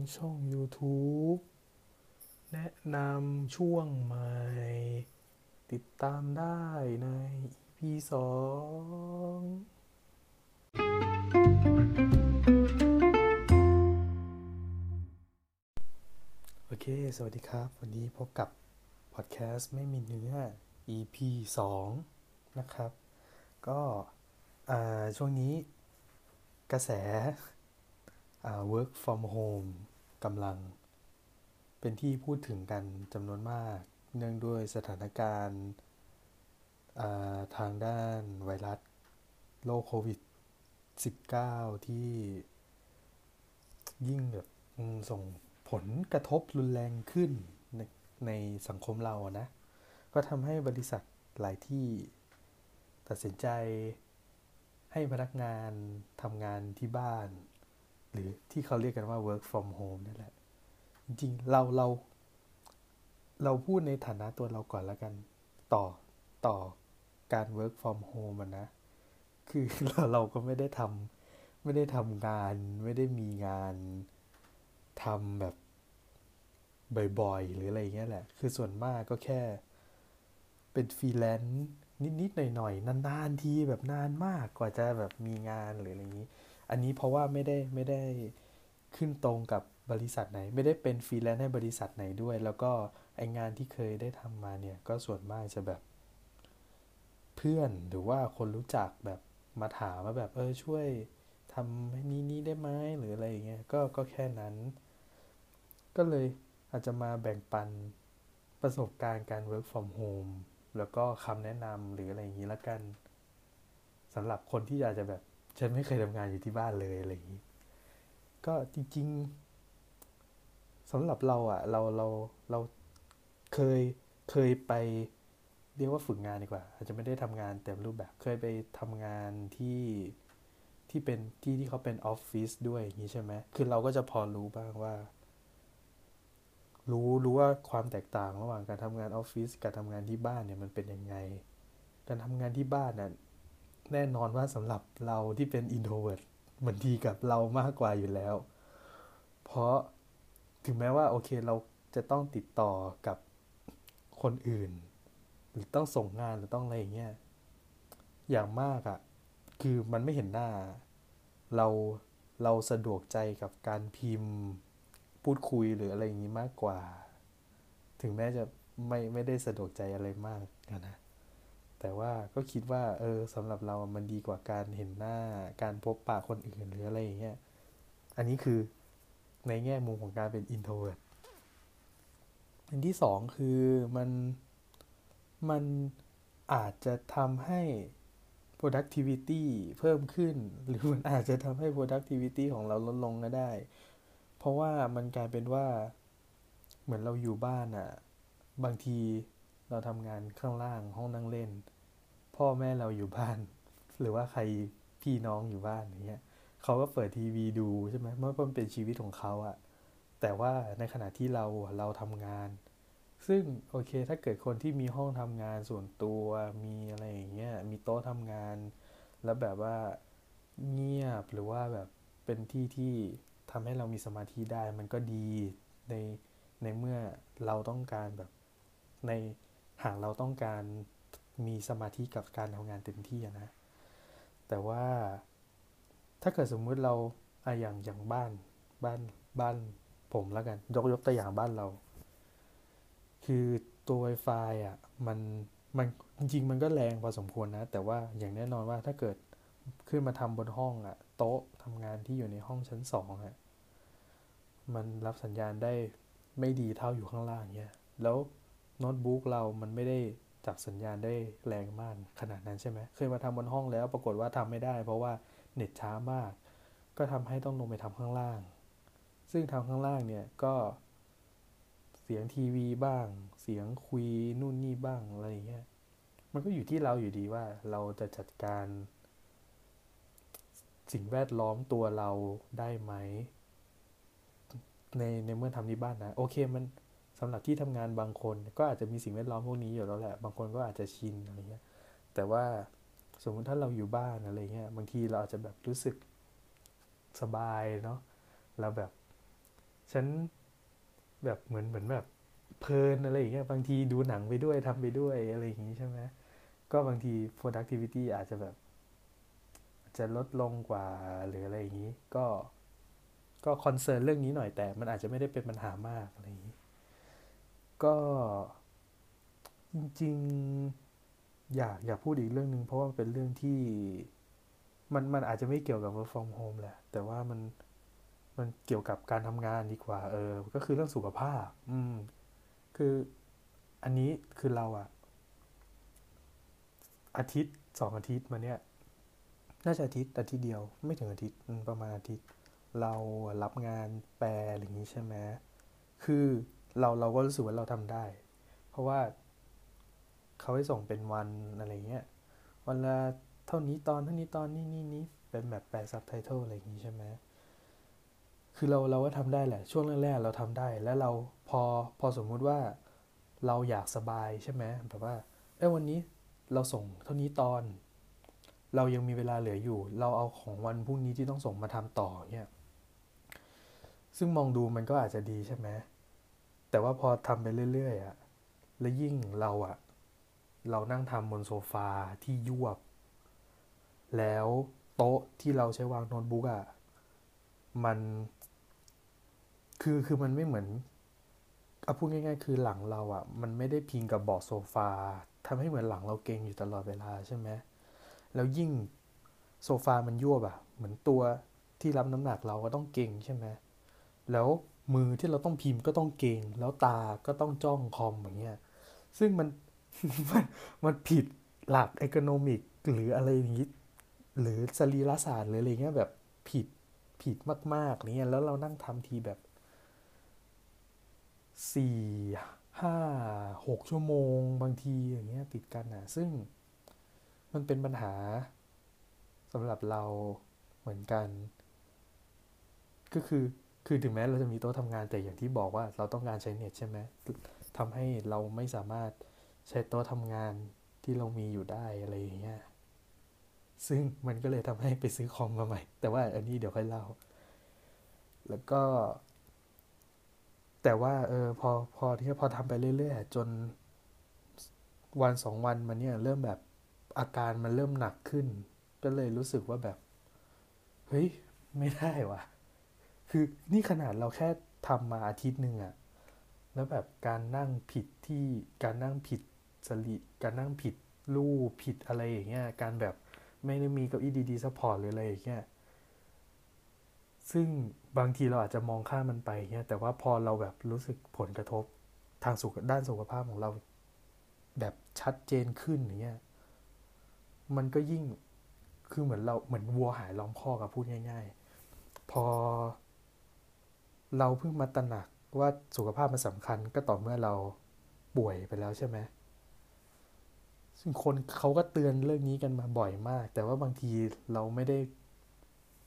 ำช่อง YouTube แนะนำช่วงใหม่ ติดตามได้ใน EP สองโอเค สวัสดีครับ วันนี้พบกับพอดแคสต์ไม่มีเนื้อ EP 2 นะครับ ก็ช่วงนี้กระแส work from home กำลัง เป็นที่พูดถึงกันจำนวนมาก เนื่องด้วยสถานการณ์ทางด้านไวรัสโรคโควิด -19 ที่ยิ่งแบบส่งผลกระทบรุนแรงขึ้นในในสังคมเรานะ ก็ทำให้บริษัทหลายที่ตัดสินใจให้พนักงานทำงานที่บ้าน หรือที่เขาเรียกกันว่า work from home นั่นแหละ จริงๆเราเรา เราพูดในฐานะตัวเราก่อนแล้วกันต่อต่อการ work from home มันนะ คือเราเราก็ไม่ได้ทำไม่ได้ทำงาน ไม่ได้มีงานทำแบบบ่อยๆ หรืออะไรเงี้ยแหละ คือส่วนมากก็แค่เป็นฟรีแลนซ์นิดๆ หน่อยๆ นานๆ ทีแบบนานมากกว่าจะแบบมีงานหรืออะไรอย่างนี้ อันนี้เพราะว่าไม่ได้ไม่ได้ขึ้นตรงกับบริษัทไหน ไม่ได้เป็นฟรีแลนซ์ให้บริษัทไหนด้วย แล้วก็ไองานที่เคยได้ทำมาเนี่ยก็ส่วนมากจะแบบ เพื่อนหรือว่าคนรู้จักแบบมาถามว่าแบบเออช่วยทำให้นี้นี้ได้ไหมหรืออะไรอย่างเงี้ยก็ก็แค่นั้น ก็เลยอาจจะมาแบ่งปันประสบการณ์การ work from home แล้วก็คำแนะนำหรืออะไรอย่างนี้ละกันสำหรับคนที่อยากจะแบบ ฉันไม่เคยทำงานอยู่ที่บ้านเลยอะไรอย่างนี้ ก็จริง ๆสำหรับเราอะ่ะ เราเราเราเคยเคยไปเรียกว่าฝึกงานดีกว่า อาจจะไม่ได้ทำงานเต็มรูปแบบเคยไปทำงานที่ที่เป็นที่ที่เขาเป็นออฟฟิศด้วยอย่างนี้ใช่ไหมคือเราก็จะพอรู้บ้างว่า รู้รู้ว่าความแตกต่างระหว่างการทำงานออฟฟิศกับทำงานที่บ้านเนี่ยมันเป็นยังไง การทำงานที่บ้านน่ะ แน่นอนว่าสำหรับเราที่เป็น introvert มันดีกับเรามากกว่าอยู่แล้ว เพราะถึงแม้ว่าโอเคเราจะต้องติดต่อกับคนอื่น หรือต้องส่งงานหรือต้องอะไรอย่างเงี้ยอย่างมากอะ่ะ คือมันไม่เห็นหน้า เราเราสะดวกใจกับการพิมพ์พูดคุยหรืออะไรอย่างนี้มากกว่า ถึงแม้จะไม่ไม่ได้สะดวกใจอะไรมากนะ แต่ว่าก็คิดว่าเออสำหรับเรามันดีกว่าการเห็นหน้าการพบปะคนอื่นหรืออะไรอย่างเงี้ย อันนี้คือในแง่มุมของการเป็น introvert อันที่สองคือมันมันอาจจะทำให้ productivity เพิ่มขึ้น หรือมันอาจจะทำให้ productivity ของเราลดลงก็ได้ เพราะว่ามันกลายเป็นว่าเหมือนเราอยู่บ้านอะ่ะบางที เราทำงานข้างล่างห้องนั่งเล่น พ่อแม่เราอยู่บ้าน หรือว่าใครพี่น้องอยู่บ้านอย่างเงี้ยเขาก็เปิดทีวีดูใช่ไหมเมื่อมันเป็นชีวิตของเขาอะแต่ว่าในขณะที่เราเราทำงาน ซึ่งโอเคถ้าเกิดคนที่มีห้องทำงานส่วนตัวมีอะไรอย่างเงี้ยมีโต๊ะทำงาน แล้วแบบว่าเงียบหรือว่าแบบเป็นที่ที่ทำให้เรามีสมาธิได้มันก็ดีในในเมื่อเราต้องการแบบใน หากเราต้องการมีสมาธิกับการทำงานเต็มที่นะ แต่ว่าถ้าเกิดสมมุติเราอะอย่างอย่างบ้านบ้านบ้านผมแล้วกัน ยกยกตัวอย่างบ้านเรา คือตัว Wi-Fi อะมันมันจริงมันก็แรงพอสมควรนะ แต่ว่าอย่างแน่นอนว่าถ้าเกิดขึ้นมาทำบนห้องอะโต๊ะทำงานที่อยู่ในห้องชั้นสองอะมันรับสัญญาณได้ไม่ดีเท่าอยู่ข้างล่างเนี่ยแล้ว โน้ตบุ๊กเรามันไม่ได้จับสัญญาณได้แรงมากขนาดนั้นใช่ไหมเคยมาทำบนห้องแล้ว ปรากฏว่าทำไม่ได้ เพราะว่าเน็ตช้ามาก ก็ทำให้ต้องลงไปทำข้างล่าง ซึ่งทำข้างล่างเนี่ยก็เสียงทีวีบ้าง เสียงคุยนู่นนี่บ้างอะไรเงี้ย มันก็อยู่ที่เราอยู่ดีว่าเราจะจัดการ สิ่งแวดล้อมตัวเราได้ไหมในในเมื่อทำที่บ้านนะโอเคมัน สำหรับที่ทำงานบางคน ก็อาจจะมีสิ่งแวดล้อมพวกนี้อยู่แล้วแหละ บางคนก็อาจจะชินอะไรเงี้ย แต่ว่าสมมุติถ้าเราอยู่บ้านอะไรเงี้ย บางทีเราอาจจะแบบรู้สึกสบายเนาะ เราแบบ ฉันแบบเหมือนเหมือนแบบเพลินอะไรอย่างเงี้ย บางทีดูหนังไปด้วยทำไปด้วยอะไรอย่างงี้ใช่ไหมก็บางที productivity อาจจะแบบจะลดลงกว่าหรืออะไรอย่างนี้ ก็ก็คอนเซิร์นเรื่องนี้หน่อยแต่มันอาจจะไม่ได้เป็นปัญหามากอะไรอย่างนี้ ก็จริงๆ อยากอยากพูดอีกเรื่องหนึ่งเพราะว่าเป็นเรื่องที่มันมันอาจจะไม่เกี่ยวกับ work from home แหละ แต่ว่ามันมันเกี่ยวกับการทำงานดีกว่า เออ ก็คือเรื่องสุขภาพ อืม คืออันนี้คือเราอะอาทิตย์สองอาทิตย์มาเนี้ยน่าจะอาทิตย์อาทิตย์เดียวไม่ถึงอาทิตย์ประมาณอาทิตย์ เรารับงานแปลอย่างนี้ใช่ไหมคือ เราเราก็รู้สึกว่าเราทำได้ เพราะว่าเขาให้ส่งเป็นวันอะไรเงี้ยวันละเท่านี้ตอนเท่านี้ตอนนี้นี่นี้เป็นแบบแปลซับไตเติลอะไรอย่างนี้ใช่ไหมคือเราเราก็ทำได้แหละ ช่วงแรกๆเราทำได้ แล้วเราพอพอสมมุติว่าเราอยากสบายใช่ไหมแบบว่าเอ้วันนี้เราส่งเท่านี้ตอน เรายังมีเวลาเหลืออยู่ เราเอาของวันพรุ่งนี้ที่ต้องส่งมาทำต่อเนี่ยซึ่งมองดูมันก็อาจจะดีใช่ไหม แต่ว่าพอทำไปเรื่อยๆอะแล้วยิ่งเราอะเรานั่งทำบนโซฟาที่ยวบ แล้วโต๊ะที่เราใช้วางโน้ตบุ๊กอะมัน คือคือมันไม่เหมือนเอาพูดง่าย ๆ คือหลังเราอะมันไม่ได้พิงกับเบาะโซฟาทำให้เหมือนหลังเราเก่งอยู่ตลอดเวลาใช่ไหมแล้วยิ่งโซฟามันยวบอะเหมือนตัวที่รับน้ำหนักเราก็ต้องเก่งใช่ไหมแล้ว มือที่เราต้องพิมพ์ก็ต้องเก่ง แล้วตาก็ต้องจ้องคอมอย่างเงี้ยซึ่งมันมันมันผิดหลักอีโคโนมิกหรืออะไรอย่างนี้ หรือสรีรศาสตร์หรืออะไรเงี้ยแบบผิดผิดมากๆเนี่ยแล้วเรานั่งทำทีแบบสี่ห้าหกชั่วโมงบางทีอย่างเงี้ยติดกันนะซึ่งมันเป็นปัญหาสำหรับเราเหมือนกัน ก็คือ คือถึงแม้เราจะมีโต๊ะทำงานแต่อย่างที่บอกว่าเราต้องการใช้เน็ตใช่ไหมทำให้เราไม่สามารถใช้โต๊ะทำงานที่เรามีอยู่ได้อะไรอย่างเงี้ยซึ่งมันก็เลยทำให้ไปซื้อคอมมาใหม่ แต่ว่าอันนี้เดี๋ยวค่อยเล่า แล้วก็ แต่ว่าเออพอพอที่พอทำไปเรื่อยๆจนวันสองวันมันเนี่ยเริ่มแบบอาการมันเริ่มหนักขึ้น ก็เลยรู้สึกว่าแบบ เฮ้ย ไม่ได้วะ คือนี่ขนาดเราแค่ทำมาอาทิตย์หนึ่งอะแล้วแบบการนั่งผิดที่การนั่งผิดสรีระการนั่งผิดรูปผิดอะไรอย่างเงี้ยการแบบไม่ได้มีเก้าอี้ดีๆ support หรืออะไรอย่างเงี้ยซึ่งบางทีเราอาจจะมองข้ามมันไปเงี้ยแต่ว่าพอเราแบบรู้สึกผลกระทบทางสุขด้านสุขภาพของเรา แบบชัดเจนขึ้นอย่างเงี้ยมันก็ยิ่งคือเหมือนเราเหมือนวัวหายล้อมคอกอะพูดง่าย ๆ พอ เราเพิ่งมาตระหนักว่าสุขภาพมันสำคัญก็ต่อเมื่อเราป่วยไปแล้วใช่ไหมซึ่งคนเขาก็เตือนเรื่องนี้กันมาบ่อยมาก แต่ว่าบางทีเราไม่ได้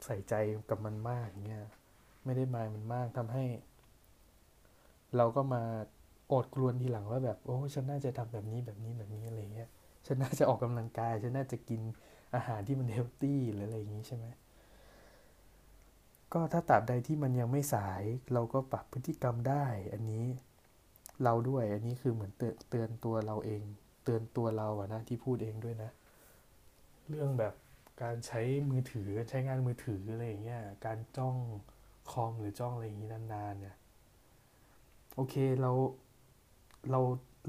ใส่ใจกับมันมากเงี้ยไม่ได้มายมันมากทำให้ เราก็มาอดกลวนทีหลังว่าแบบโอ้ฉันน่าจะทำแบบนี้แบบนี้แบบนี้อะไรเงี้ยฉันน่าจะออกกำลังกาย ฉันน่าจะกินอาหารที่มันเฮลตี้หรืออะไรอย่างนี้ใช่ไหม ก็ถ้าตราบใดที่มันยังไม่สาย เราก็ปรับพฤติกรรมได้ อันนี้เราด้วยอันนี้คือเหมือนเตือนตัวเราเอง เตือนตัวเราอะนะที่พูดเองด้วยนะ เรื่องแบบการใช้มือถือใช้งานมือถืออะไรอย่างเงี้ยการจ้องคอมหรือจ้องอะไรอย่างงี้นานๆเนี่ยโอเคเราเรา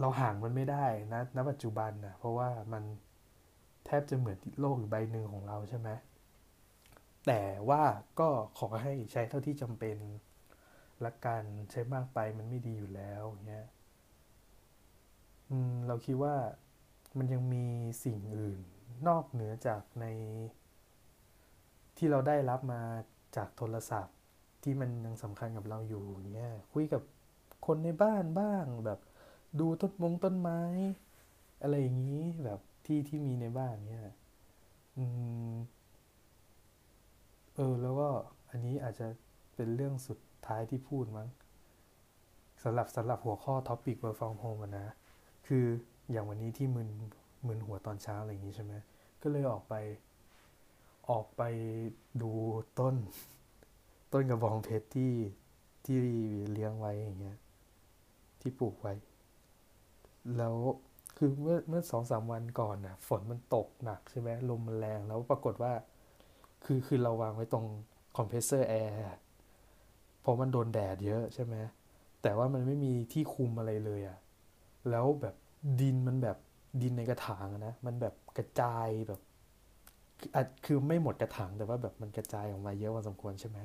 เราห่างมันไม่ได้นะณปัจจุบันนะเพราะว่ามันแทบจะเหมือนโลกอีกใบหนึ่งของเราใช่ไหม แต่ว่าก็ขอให้ใช้เท่าที่จำเป็นละกันใช้มากไปมันไม่ดีอยู่แล้วเงี้ยเราคิดว่ามันยังมีสิ่งอื่น นอกเหนือจากใน ที่เราได้รับมาจากโทรศัพท์ที่มันยังสำคัญกับเราอยู่เงี้ยคุยกับคนในบ้านบ้างแบบ ดูต้นมงต้นไม้ อะไรอย่างนี้แบบที่ที่มีในบ้านเนี้ยอืม เออ แล้วก็อันนี้อาจจะเป็นเรื่องสุดท้ายที่พูดมั้งสำหรับสำหรับหัวข้อท็อปิก work from home นะ คืออย่างวันนี้ที่มึนมึนหัวตอนเช้าอะไรอย่างนี้ใช่ไหมก็เลยออกไปออกไปดูต้น ต้นกระบองเพชรที่ที่เลี้ยงไว้อย่างเงี้ยที่ปลูกไว้ แล้วคือเมื่อเมื่อสองสามวันก่อนน่ะฝนมันตกหนักใช่ไหมลมมันแรงแล้วปรากฏว่า คือคือเราวางไว้ตรงคอมเพรสเซอร์แอร์เพราะมันโดนแดดเยอะใช่ไหมแต่ว่ามันไม่มีที่คุมอะไรเลยอะ่ะแล้วแบบดินมันแบบดินในกระถางนะ มันแบบกระจายแบบคือไม่หมดกระถางแต่ว่าแบบมันกระจายออกมาเยอะพอสมควรใช่ไหม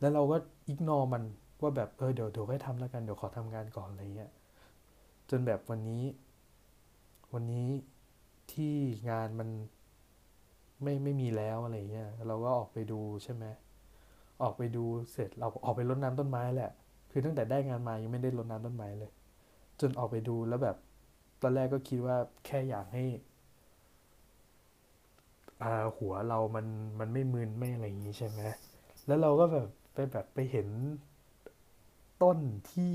แล้วเราก็อิกนอมันว่าแบบเออเดี๋ยวเดี๋ยวค่อยทำแล้วกันเดี๋ยวขอทำงานก่อนอะไรเงี้ยจนแบบวันนี้ วันนี้ที่งานมัน ไม่ไม่มีแล้วอะไรเงี้ยเราก็ออกไปดูใช่ไหมออกไปดูเสร็จเราออกไปรดน้ำต้นไม้แหละ คือตั้งแต่ได้งานมายังไม่ได้รดน้ำต้นไม้เลย จนออกไปดูแล้วแบบ ตอนแรกก็คิดว่าแค่อยากให้อ่าหัวเรามันมันไม่มึนไม่อะไรอย่างนี้ใช่ไหมแล้วเราก็แบบไปแบบไปเห็นต้นที่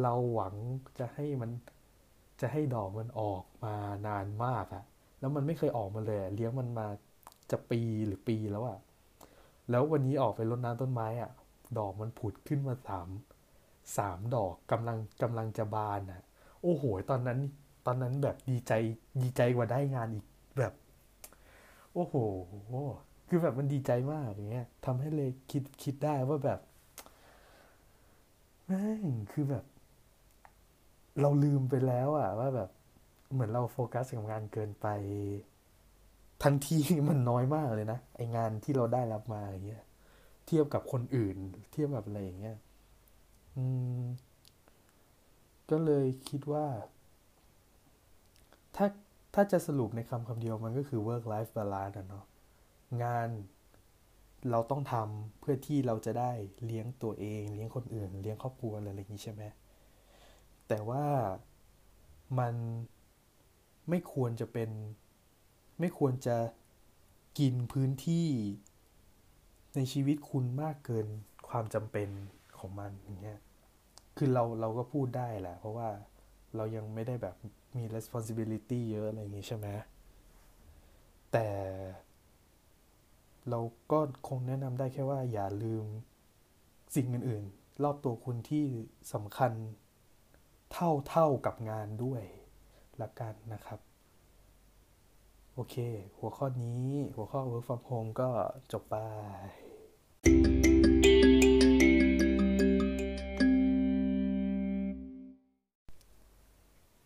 เราหวังจะให้มันจะให้ดอกมันออกมานานมากอะ แล้วมันไม่เคยออกมาเลย เลี้ยงมันมาจะปีหรือปีแล้วอะแล้ววันนี้ออกไปรดน้ำต้นไม้อะดอกมันผุดขึ้นมาสามสามดอกกำลังกำลังจะบานอะโอ้โห ตอนนั้น ตอนนั้นแบบดีใจดีใจกว่าได้งานอีกแบบ โอ้โห คือแบบมันดีใจมากอย่างเงี้ยทำให้เลยคิดคิดได้ว่าแบบแม่งคือแบบ เราลืมไปแล้วอะว่าแบบ เหมือนเราโฟกัสกับงานเกินไป ทั้งที่มันน้อยมากเลยนะไองานที่เราได้รับมาอย่างเงี้ย เทียบกับคนอื่น เทียบกับอะไรอย่างเงี้ยอืม ก็เลยคิดว่า ถ้าถ้าจะสรุปในคำคำเดียวมันก็คือ work life balance นะเนาะงานเราต้องทำเพื่อที่เราจะได้เลี้ยงตัวเอง เลี้ยงคนอื่น เลี้ยงครอบครัวอะไรอย่างนี้ใช่ไหมแต่ว่ามัน ไม่ควรจะเป็น ไม่ควรจะกินพื้นที่ ในชีวิตคุณมากเกินความจำเป็นของมันอย่างเงี้ยคือเราเราก็พูดได้แหละ เพราะว่าเรายังไม่ได้แบบมี responsibility เยอะอะไรอย่างงี้ใช่ไหมแต่เราก็คงแนะนำได้แค่ว่าอย่าลืมสิ่งอื่น ๆ รอบตัวคุณที่สำคัญเท่าเท่ากับงานด้วย ละกันนะครับ โอเค หัวข้อนี้หัวข้อ work from home ก็จบไป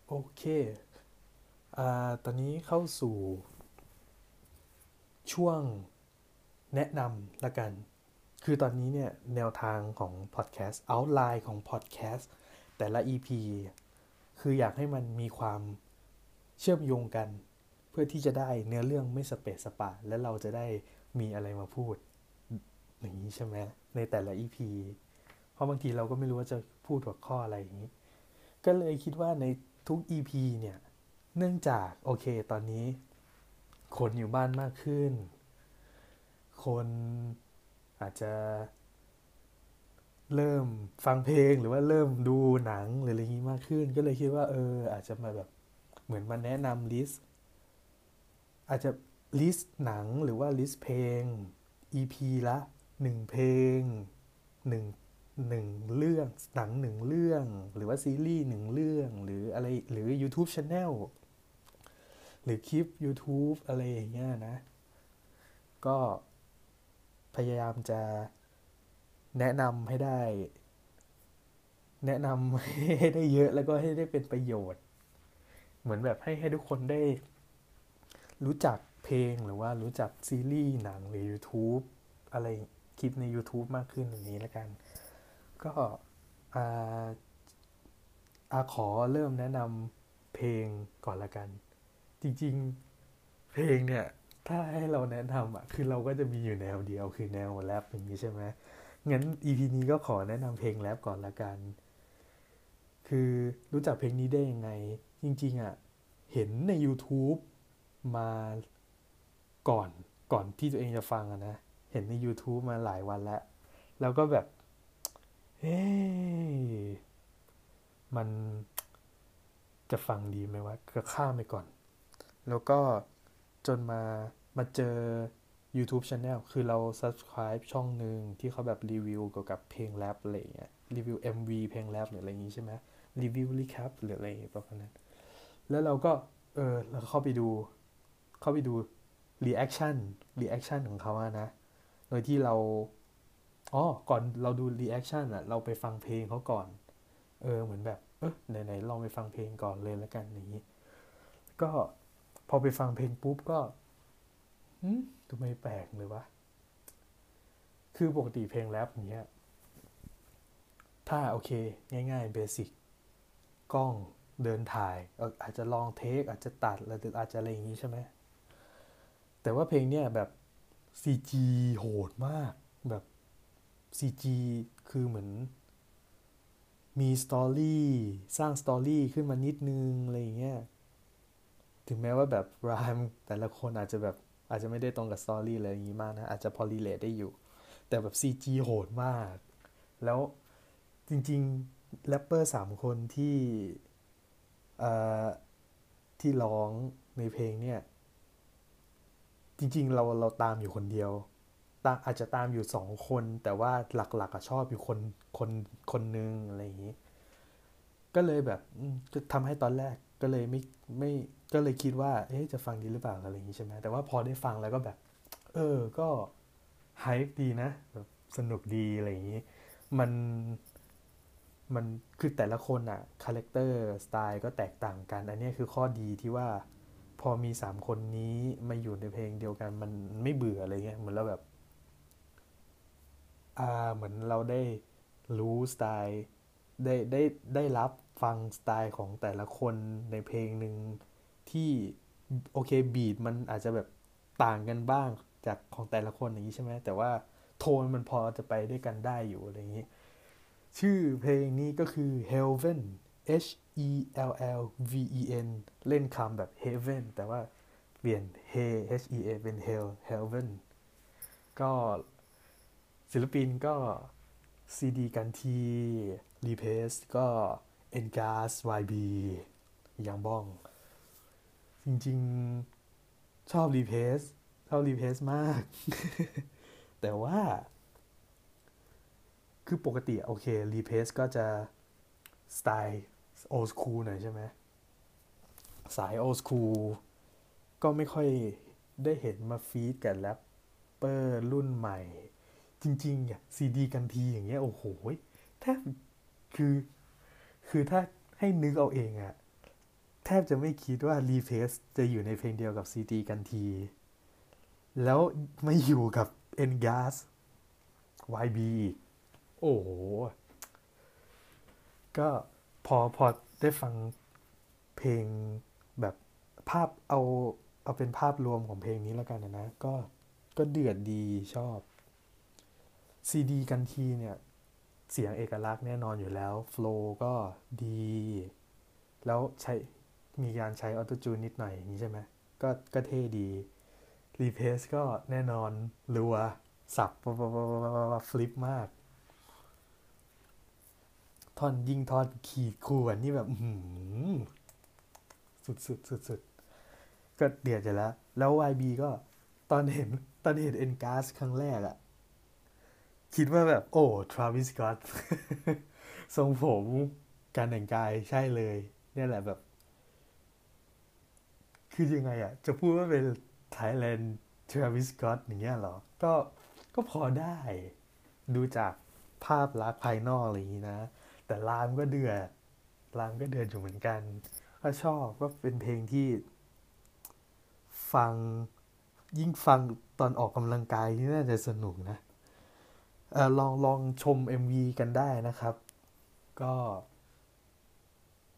โอเคอตอนนี้เข้าสู่ ช่วงแนะนำละกัน คือตอนนี้เนี่ย แนวทางของพอดแคสต์ outline ของพอดแคสต์แต่ละ EP คืออยากให้มันมีความ เชื่อมโยงกัน เพื่อที่จะได้เนื้อเรื่องไม่สเปซสปะ และเราจะได้มีอะไรมาพูดอย่างนี้ใช่ไหมในแต่ละ EP เพราะบางทีเราก็ไม่รู้ว่าจะพูดหัวข้ออะไรอย่างนี้ ก็เลยคิดว่าในทุก EP เนี่ย เนื่องจากโอเคตอนนี้ คนอยู่บ้านมากขึ้น คนอาจจะ เริ่มฟังเพลงหรือว่าเริ่มดูหนังหรืออะไรอย่างนี้มากขึ้น ก็เลยคิดว่าเอออาจจะมาแบบ เหมือนมาแนะนำ list อาจจะ list หนังหรือว่า list เพลง EP ละหนึ่งเพลงหนึ่งหนึ่งเรื่องหนังหนึ่งเรื่อง หรือว่าซีรีส์หนึ่งเรื่องหรืออะไรหรือ YouTube Channel หรือคลิป YouTube อะไรอย่างเงี้ยนะ ก็พยายามจะแนะนำให้ได้ แนะนำให้ได้เยอะแล้วก็ให้ได้เป็นประโยชน์ เหมือนแบบให้ให้ทุกคนได้รู้จักเพลงหรือว่ารู้จักซีรีส์หนังหรือ YouTube อะไรคลิปใน YouTube มากขึ้นอย่างนี้แล้วกัน ก็อาอาขอเริ่มแนะนำเพลงก่อนละกัน จริงๆ เพลงเนี่ย ถ้าให้เราแนะนำอะคือเราก็จะมีอยู่แนวเดียวคือแนวแรปอย่างนี้ใช่ไหมงั้น EP นี้ก็ขอแนะนำเพลงแรปก่อนละกัน คือรู้จักเพลงนี้ได้ยังไง จริงๆอะเห็นใน YouTube มาก่อนก่อนที่ตัวเองจะฟังนะ เห็นใน YouTube มาหลายวันแล้ว แล้วก็แบบ เฮ้มันจะฟังดีไหมวะก็ข้ามไปก่อน แล้วก็จนมามาเจอ YouTube Channel คือเรา subscribe ช่องหนึ่งที่เขาแบบรีวิวเกี่ยวกับเพลงแรปอะไรเงี้ยรีวิว MV เพลงแรปหรืออะไรอย่างงี้ใช่ไหมรีวิวรีแคปหรืออะไรประมาณนั้น แล้วเราก็เออเราเข้าไปดู เข้าไปดู reaction reaction ของเขาอะนะ โดยที่เราอ๋อก่อนเราดู reaction อะเราไปฟังเพลงเขาก่อน เออเหมือนแบบเออไหนๆลองไปฟังเพลงก่อนเลยแล้วกันอย่างนี้ ก็พอไปฟังเพลงปุ๊บก็อืมทำไมแปลกเลยวะคือปกติเพลงแรปอย่างเงี้ย ถ้าโอเค ง่ายๆเบสิกกล้อง เดินถ่าย อาจจะลองเทคอาจจะตัดหรืออาจจะอะไรอย่างนี้ใช่ไหมแต่ว่าเพลงเนี้ยแบบ CG โหดมากแบบ CG คือเหมือนมี story สร้าง story ขึ้นมานิดนึง อะไรอย่างเงี้ย ถึงแม้ว่าแบบแรปแต่ละคนอาจจะแบบอาจจะไม่ได้ตรงกับ story อะไรอย่างงี้มากนะ อาจจะพอ relate ได้อยู่ แต่แบบ CG โหดมาก แล้วจริงๆแรปเปอร์สามคนที่ ที่ร้องในเพลงเนี่ย จริงๆเราเราตามอยู่คนเดียวตาอาจจะตามอยู่สองคน แต่ว่าหลักๆชอบอยู่คนคนคนนึงอะไรอย่างนี้ ก็เลยแบบจะทำให้ตอนแรกก็เลยไม่ไม่ก็เลยคิดว่า เอ๊ะจะฟังดีหรือเปล่าอะไรอย่างนี้ใช่ไหมแต่ว่าพอได้ฟังแล้วก็แบบ เออ ก็ไฮป์ดีนะแบบสนุกดีอะไรอย่างนี้ มัน มันคือแต่ละคนอะ character สไตล์ก็แตกต่างกัน อันนี้คือข้อดีที่ว่า พอมีสามคนนี้มาอยู่ในเพลงเดียวกัน มันไม่เบื่ออะไรเงี้ยเหมือนเราแบบอ่าเหมือนเราได้รู้สไตล์ได้ได้ได้รับฟังสไตล์ของแต่ละคนในเพลงหนึ่งที่โอเค beat มันอาจจะแบบต่างกันบ้างจากของแต่ละคนอย่างนี้ใช่ไหมแต่ว่าโทนมันพอจะไปด้วยกันได้อยู่อะไรอย่างนี้ ชื่อเพลงนี้ก็คือ Heaven H E L L V E N เล่นคำแบบ Heaven แต่ว่าเปลี่ยน He H E A เป็น Hell Heaven ก็ศิลปินก็ CD กันที รีเพสก็ e n g a s YB ยังบ้อง จริงๆ ชอบรีเพสชอบรีเพสมาก แต่ว่า คือปกติโอเครีเพสก็จะสไตล์โอสคูลหน่อยใช่ไหมสายโอสคูลก็ไม่ค่อยได้เห็นมาฟีดกับแรปเปอร์รุ่นใหม่ จริงๆอะซีดีกันทีอย่างเงี้ยโอ้โหแทบคือ คือถ้าให้นึกเอาเองอะแทบจะไม่คิดว่ารีเพสจะอยู่ในเพลงเดียวกับซีดีกันที แล้วไม่อยู่กับเอ็นกาส YB อีก โอ้โห ก็พอพอได้ฟังเพลงแบบภาพเอาเอาเป็นภาพรวมของเพลงนี้แล้วกันนะ ก็ก็เดือดดีชอบซีดีกันทีเนี่ย เสียงเอกลักษณ์แน่นอนอยู่แล้วโฟล์ก็ดี แล้วใช้มีการใช้ออโตจูนนิดหน่อยอย่างนี้ใช่ไหมก็ก็เท่ดีรีเพสก็แน่นอนรัว สับฟลิปมาก ท่อนยิงทอนขีดขวนนี่แบบสุดสุดสุดสุดก็เดือดจะแล้ว แล้ว YB ก็ตอนเห็นตอนเห็นเอ็นกาสครั้งแรกอะคิดว่าแบบ โอ้ทราวิสกอตทรงผมการแต่งกายใช่เลย เนี่ยแหละแบบ คือยังไงอะจะพูดว่าเป็นไทยแลนด์ทราวิสกอตอย่างเงี้ยหรอ ก็ก็พอได้ ดูจากภาพลักษณ์ภายนอกอะไรอย่างนี้นะ แต่รามก็เดือดรามก็เดือดอยู่เหมือนกัน ก็ชอบก็เป็นเพลงที่ ฟังยิ่งฟังตอนออกกำลังกายนี่น่าจะสนุกนะออลองลองชม MV กันได้นะครับ ก็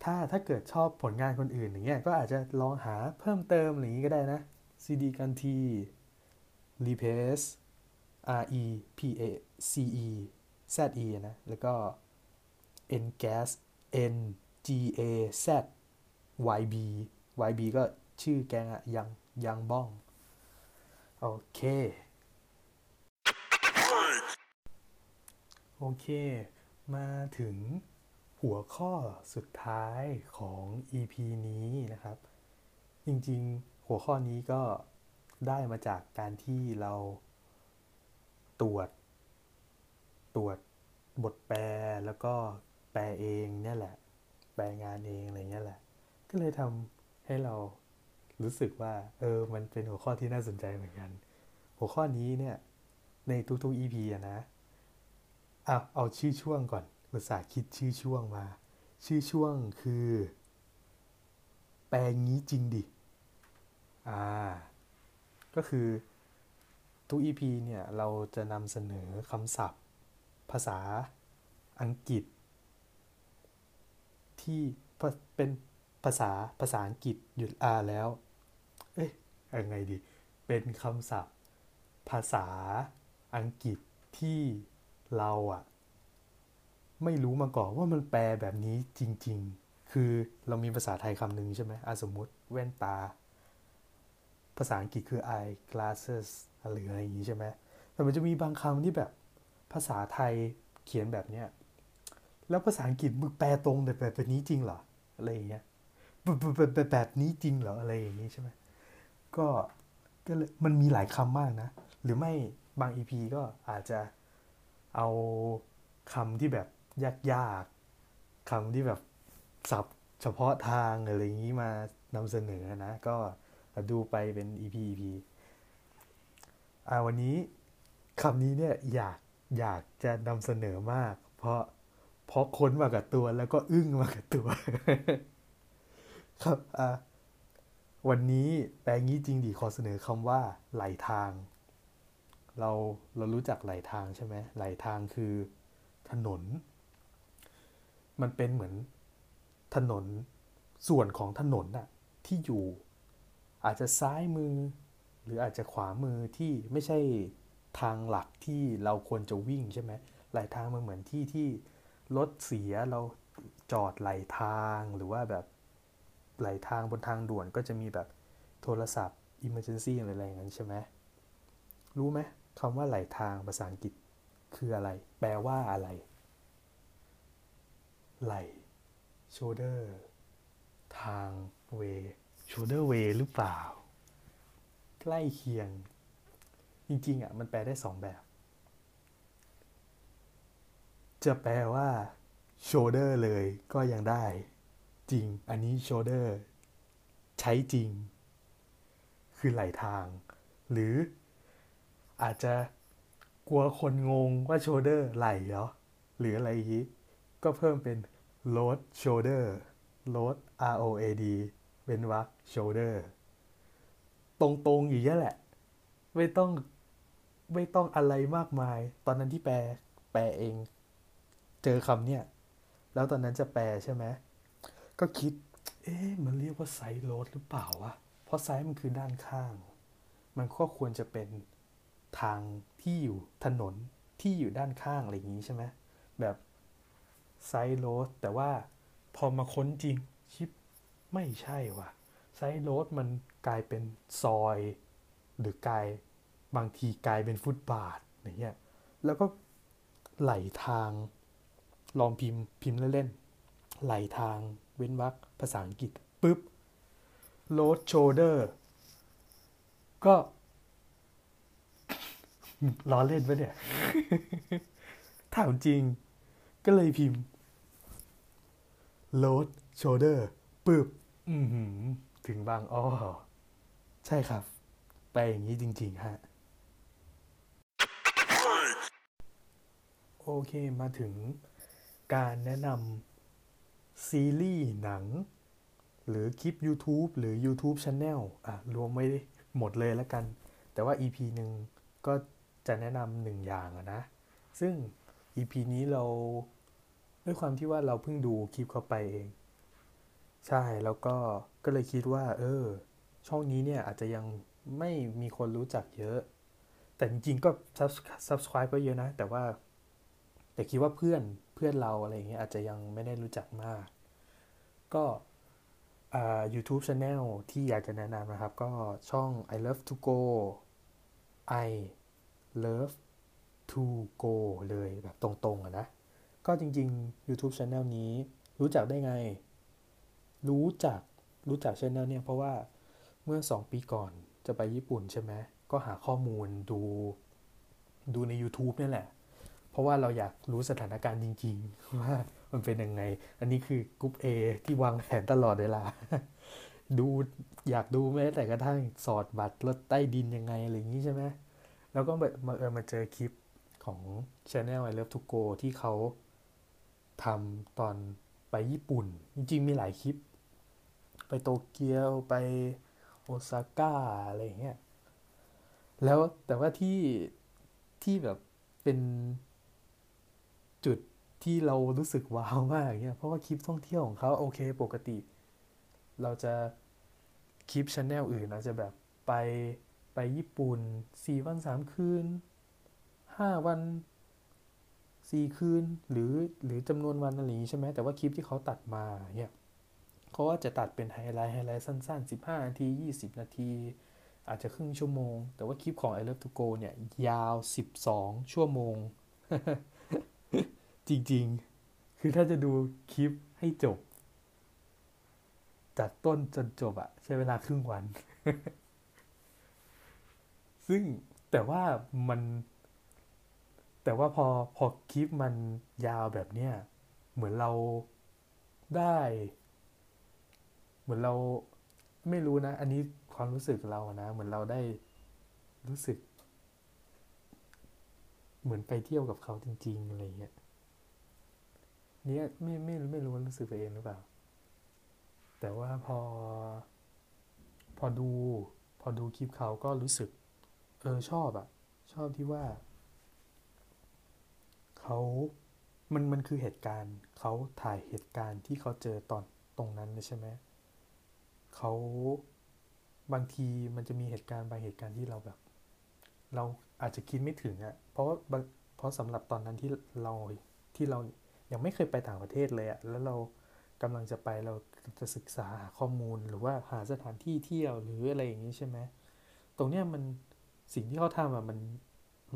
ถ้าถ้าเกิดชอบผลงานคนอื่นอย่างเงี้ยก็อาจจะลองหาเพิ่มเติมอย่างนี้ก็ได้นะ CD กันที Repace R E P A C E Z E นะ แล้วก็ N gas N G A Z Y B Y B ก็ชื่อแกงอะยังยังบ้อง โอเค โอเค มาถึงหัวข้อสุดท้ายของ EP นี้นะครับ จริงๆ หัวข้อนี้ก็ได้มาจากการที่เราตรวจ ตรวจบทแปลแล้วก็ แปลเองเนี่ยแหละ แปลงานเองอะไรเงี้ยแหละ ก็เลยทำให้เรารู้สึกว่า เออ มันเป็นหัวข้อที่น่าสนใจเหมือนกัน หัวข้อนี้เนี่ย ในทุกๆ EP อะนะอะเอาชื่อช่วงก่อนอุตส่าห์คิดชื่อช่วงมา ชื่อช่วงคือ แปลงี้จริงดิ อ่า ก็คือทุก EP เนี่ย เราจะนำเสนอคำศัพท์ ภาษาอังกฤษ ที่เป็นภาษาภาษาอังกฤษหยุดอาแล้ว เอ๊ะยังไงดี เป็นคำศัพท์ ภาษาอังกฤษที่เราอะไม่รู้มาก่อนว่ามันแปลแบบนี้จริง ๆ คือเรามีภาษาไทยคำหนึ่งใช่ไหมอสมมติแว่นตา ภาษาอังกฤษคือ eye glasses หรืออะไรอย่างนี้ใช่ไหมแต่มันจะมีบางคำที่แบบภาษาไทยเขียนแบบเนี้ย แล้วภาษาอังกฤษมึงแปลตรงแต่แบบนี้จริงเหรออะไรอย่างเงี้ยแบบแบบนี้จริงเหรออะไรอย่างนี้ใช่ไหมก็ก็เลยมันมีหลายคำมากนะ หรือไม่บางอีพีก็อาจจะเอาคำที่แบบยากๆคำที่แบบสับเฉพาะทางอะไรอย่างนี้มานำเสนอนะ ก็ดูไปเป็น EP EP อ่าวันนี้คำนี้เนี่ยอยากอยากจะนำเสนอมาก เพราะ เพราะค้นมากับตัวแล้วก็อึ้งมากับตัว ครับอ่าวันนี้แปลงี้จริงดีขอเสนอคำว่าไหลทาง เราเรารู้จักไหลทางใช่ไหมไหลทางคือถนน มันเป็นเหมือนถนนส่วนของถนนน่ะที่อยู่ อาจจะซ้ายมือ หรืออาจจะขวามือที่ไม่ใช่ทางหลักที่เราควรจะวิ่งใช่ไหมไหลทางมันเหมือนที่ที่ รถเสียเราจอดไหลทางหรือว่าแบบไหลทางบนทางด่วนก็จะมีแบบโทรศัพท์ emergency อะไรอย่างนั้นใช่ไหมรู้ไหมคำว่าไหลทางภาษาอังกฤษคืออะไร แปลว่าอะไร ไหล shoulder ทาง way shoulder way หรือเปล่า ใกล้เคียง จริงๆอะมันแปลได้สองแบบ จะแปลว่า shoulder เลยก็ยังได้ จริง อันนี้ shoulder ใช้จริง คือไหลทาง หรืออาจจะกลัวคนงงว่า shoulder ไหลเหรอ หรืออะไรอย่างนี้ ก็เพิ่มเป็น load shoulder load R O A D เป็นวรรค shoulder ตรงๆอย่างนี้แหละ ไม่ต้องไม่ต้องอะไรมากมาย ตอนนั้นที่แปลแปลเอง เจอคำเนี่ย แล้วตอนนั้นจะแปลใช่ไหมก็คิด เอ๊ะมันเรียกว่าไซด์โรดหรือเปล่าวะ เพราะไซด์มันคือด้านข้าง มันก็ควรจะเป็นทางที่อยู่ถนนที่อยู่ด้านข้างอะไรอย่างนี้ใช่ไหมแบบไซด์โรดแต่ว่าพอมาค้นจริงชิปไม่ใช่ว่ะไซด์โรดมันกลายเป็นซอย หรือกลายบางทีกลายเป็นฟุตบาทอย่างเงี้ยแล้วก็ไหลทาง ลองพิมพ์พิมพ์เล่นๆไหลทางเว้นวรรคภาษาอังกฤษปุ๊บ road shoulder ก็ล้อเล่นปะเนี่ย ถามจริง ก็เลยพิมพ์ road shoulder ปึ๊บถึงบางอ้อ ใช่ครับ ไปอย่างนี้จริง ๆ ฮะ โอเคมาถึง การแนะนำซีรีส์หนัง หรือคลิป YouTube หรือ YouTube Channel อะ รวมไม่หมดเลยแล้วกัน แต่ว่า EP หนึ่งก็จะแนะนำหนึ่งอย่างนะ ซึ่ง EP นี้เราด้วยความที่ว่าเราเพิ่งดูคลิปเข้าไปเอง ใช่แล้วก็ก็เลยคิดว่า เออ ช่องนี้เนี่ยอาจจะยังไม่มีคนรู้จักเยอะ แต่จริงๆก็ subscribe ก็เยอะนะ แต่ว่าแต่คิดว่าเพื่อน พื่อนเราอะไรเงี้ยอาจจะยังไม่ได้รู้จักมาก ก็ YouTube Channel ที่อยากจะแนะนำนะครับ ก็ช่อง I love to go I love to go เลยแบบตรงๆอะนะ ก็จริง ๆ YouTube Channel นี้รู้จักได้ไง รู้จักรู้จัก Channel เนี่ยเพราะว่าเมื่อ 2 ปีก่อนจะไปญี่ปุ่นใช่ไหม ก็หาข้อมูลดูดูใน YouTube นี่แหละ ราะว่าเราอยากรู้สถานการณ์จริงๆ ว่ามันเป็นยังไง อันนี้คือกรุ๊ป A ที่วางแผนตลอดเวลา ดูอยากดูแม้แต่กระทั่งสอดบัตรรถใต้ดินยังไงอะไรอย่างนี้ใช่ไหมแล้วก็มาเออมาเจอคลิปของ Channel I Love to Go ที่เขาทำตอนไปญี่ปุ่น จริงๆ มีหลายคลิป ไปโตเกียวไปโอซาก้าอะไรอย่างเงี้ยแล้วแต่ว่าที่ที่แบบเป็น ที่เรารู้สึกว้าวมากเนี่ยเพราะว่าคลิปท่องเที่ยวของเขาโอเคปกติ เราจะคลิปชแนลอื่นอาจจะแบบไปไปญี่ปุ่นสี่วันสามคืนห้าวันสี่คืน หรือหรือจำนวนวันอะไรอย่างนี้ใช่ไหมแต่ว่าคลิปที่เขาตัดมาเนี่ยเขาก็จะตัดเป็นไฮไลท์ไฮไลท์สั้น ๆ 15 นาที 20 นาที อาจจะครึ่งชั่วโมง แต่ว่าคลิปของ I Love to Go เนี่ย ยาว 12 ชั่วโมง จริง ๆ คือถ้าจะดูคลิปให้จบ จากต้นจนจบอะใช้เวลาครึ่งวัน ซึ่งแต่ว่ามัน แต่ว่าพอพอคลิปมันยาวแบบเนี้ยเหมือนเราได้ เหมือนเราไม่รู้นะ อันนี้ความรู้สึกเรานะ เหมือนเราได้รู้สึก เหมือนไปเที่ยวกับเขาจริง ๆ อะไรเงี้ย เนี่ยไม่ไม่ไม่รู้ว่ารู้สึกไปเองหรือเปล่า แต่ว่าพอ พอดู พอดูคลิปเขาก็รู้สึก เออชอบอะชอบที่ว่าเขามันมันคือเหตุการณ์เขาถ่ายเหตุการณ์ที่เขาเจอตอนตรงนั้นใช่ไหมเขาบางทีมันจะมีเหตุการณ์บางเหตุการณ์ที่เราแบบ เราอาจจะคิดไม่ถึงอะเพราะว่าเพราะสำหรับตอนนั้นที่เราที่เรา ยังไม่เคยไปต่างประเทศเลยอะแล้วเรากำลังจะไปเราจะศึกษาหาข้อมูลหรือว่าหาสถานที่เที่ยวหรืออะไรอย่างนี้ใช่ไหมตรงเนี้ยมันสิ่งที่เขาทำอะมัน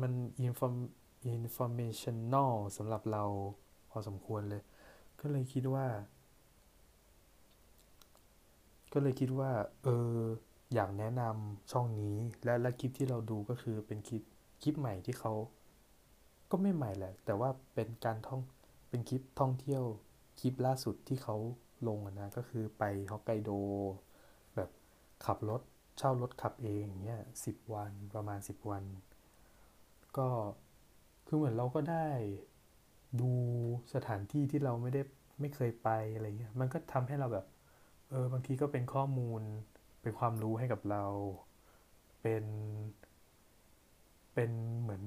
มัน inform informational สำหรับเราพอสมควรเลย ก็เลยคิดว่า ก็เลยคิดว่า เออ อยากแนะนำช่องนี้และและคลิปที่เราดูก็คือเป็นคลิปคลิปใหม่ที่เขา ก็ไม่ใหม่แหละ แต่ว่าเป็นการท่อง เป็นคลิปท่องเที่ยวคลิปล่าสุดที่เขาลงนะก็คือไปฮอกไกโด แบบขับรถเช่ารถขับเองเนี่ยสิบวันประมาณสิบวัน ก็คือเหมือนเราก็ได้ดูสถานที่ที่เราไม่ได้ไม่เคยไปอะไรเงี้ยมันก็ทำให้เราแบบเออบางทีก็เป็นข้อมูลเป็นความรู้ให้กับเรา เป็น เป็นเหมือน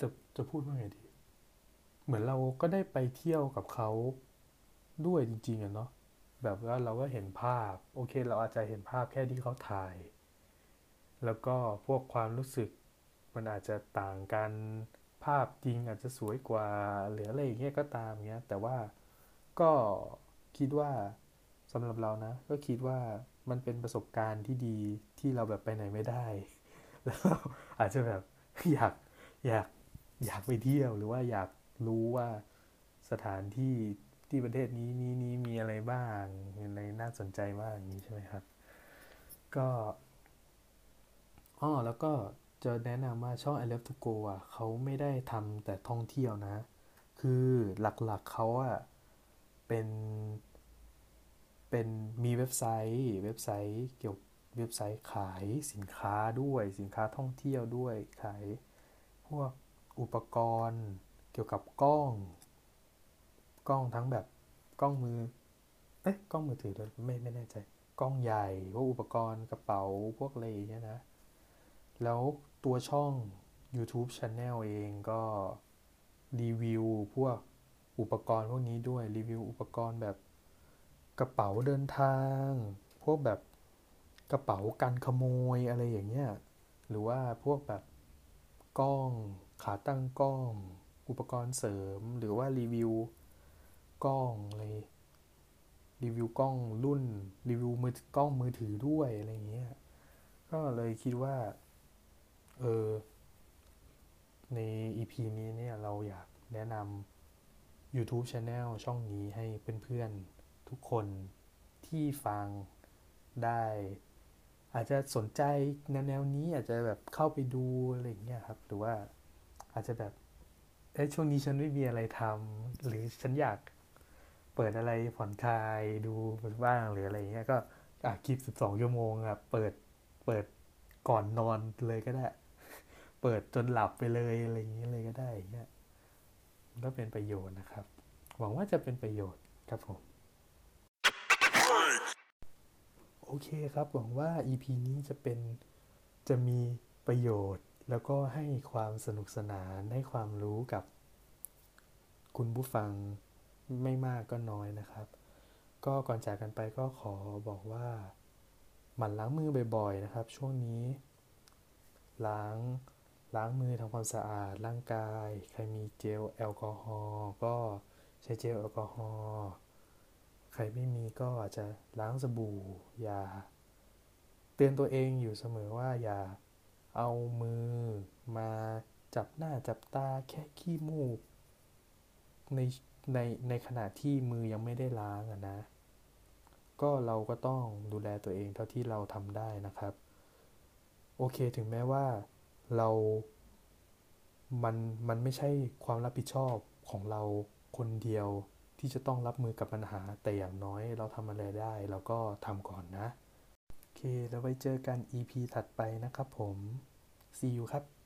จะจะพูดว่าไงดี เหมือนเราก็ได้ไปเที่ยวกับเขาด้วยจริงๆอะเนาะแบบว่าเราก็เห็นภาพ โอเค เราอาจจะเห็นภาพแค่ที่เขาถ่าย แล้วก็พวกความรู้สึกมันอาจจะต่างกันภาพจริงอาจจะสวยกว่าหรืออะไรอย่างเงี้ยก็ตามเงี้ยแต่ว่าก็คิดว่าสำหรับเรานะ ก็คิดว่ามันเป็นประสบการณ์ที่ดีที่เราแบบไปไหนไม่ได้ แล้วอาจจะแบบอยากอยากอยากไปเที่ยวหรือว่าอยาก รู้ว่าสถานที่ที่ประเทศนี้นี้นี้มีอะไรบ้างอะไรน่าสนใจบ้างอย่างนี้ใช่ไหมครับ ก็อ๋อแล้วก็จะแนะนำว่าช่อง I Love to Go อะเขาไม่ได้ทำแต่ท่องเที่ยวนะ คือหลักๆเขาอะเป็นเป็นมีเว็บไซต์เว็บไซต์เกี่ยวเว็บไซต์ขายสินค้าด้วยสินค้าท่องเที่ยวด้วยขายพวกอุปกรณ์ เกี่ยวกับกล้อง กล้องทั้งแบบกล้องมือ เอ๊ะกล้องมือถือด้วยไม่ไม่แน่ใจ กล้องใหญ่พวกอุปกรณ์กระเป๋าพวกอะไรเงี้ยนะ แล้วตัวช่อง YouTube Channel เองก็ รีวิวพวกอุปกรณ์พวกนี้ด้วยรีวิวอุปกรณ์แบบกระเป๋าเดินทาง พวกแบบกระเป๋ากันขโมยอะไรอย่างเงี้ยหรือว่าพวกแบบกล้องขาตั้งกล้อง อุปกรณ์เสริมหรือว่ารีวิวกล้องอะไรรีวิวกล้องรุ่นรีวิวมือกล้องมือถือด้วยอะไรเงี้ยก็เลยคิดว่าเออใน EP นี้เนี่ยเราอยากแนะนำ YouTube Channel ช่องนี้ให้เพื่อนๆทุกคนที่ฟังได้ อาจจะสนใจแนวแนวนี้อาจจะแบบเข้าไปดูอะไรอย่างเงี้ยครับ หรือว่าอาจจะแบบ เอ้ช่วงนี้ฉันไม่มีอะไรทำหรือฉันอยากเปิดอะไรผ่อนคลายดูบ้างหรืออะไรเงี้ยก็อะคลิปสิบสองชั่วโมงครับเปิดเปิดก่อนนอนเลยก็ได้ เปิดจนหลับไปเลยอะไรอย่างเงี้ยเลยก็ได้เงี้ยก็เป็นประโยชน์นะครับ หวังว่าจะเป็นประโยชน์ครับผม โอเคครับ หวังว่า EP นี้จะเป็นจะมีประโยชน์ แล้วก็ให้ความสนุกสนานให้ความรู้กับคุณผู้ฟังไม่มากก็น้อยนะครับ ก็ก่อนจากกันไปก็ขอบอกว่าหมั่นล้างมือบ่อยๆนะครับ ช่วงนี้ ล้างล้างมือทำความสะอาดร่างกาย ใครมีเจลแอลกอฮอล์ก็ใช้เจลแอลกอฮอล์ใครไม่มีก็อาจจะล้างสบู่อย่า เตือนตัวเองอยู่เสมอว่าอย่า เอามือมาจับหน้าจับตาแค่ขี้มูก ในในในขณะที่มือยังไม่ได้ล้างนะ ก็เราก็ต้องดูแลตัวเองเท่าที่เราทำได้นะครับ โอเคถึงแม้ว่าเรา มันมันไม่ใช่ความรับผิดชอบของเราคนเดียวที่จะต้องรับมือกับปัญหาแต่อย่างน้อยเราทำอะไรได้เราก็ทำก่อนนะ แล้วไว้เจอกัน EP ถัดไปนะครับผม see you ครับ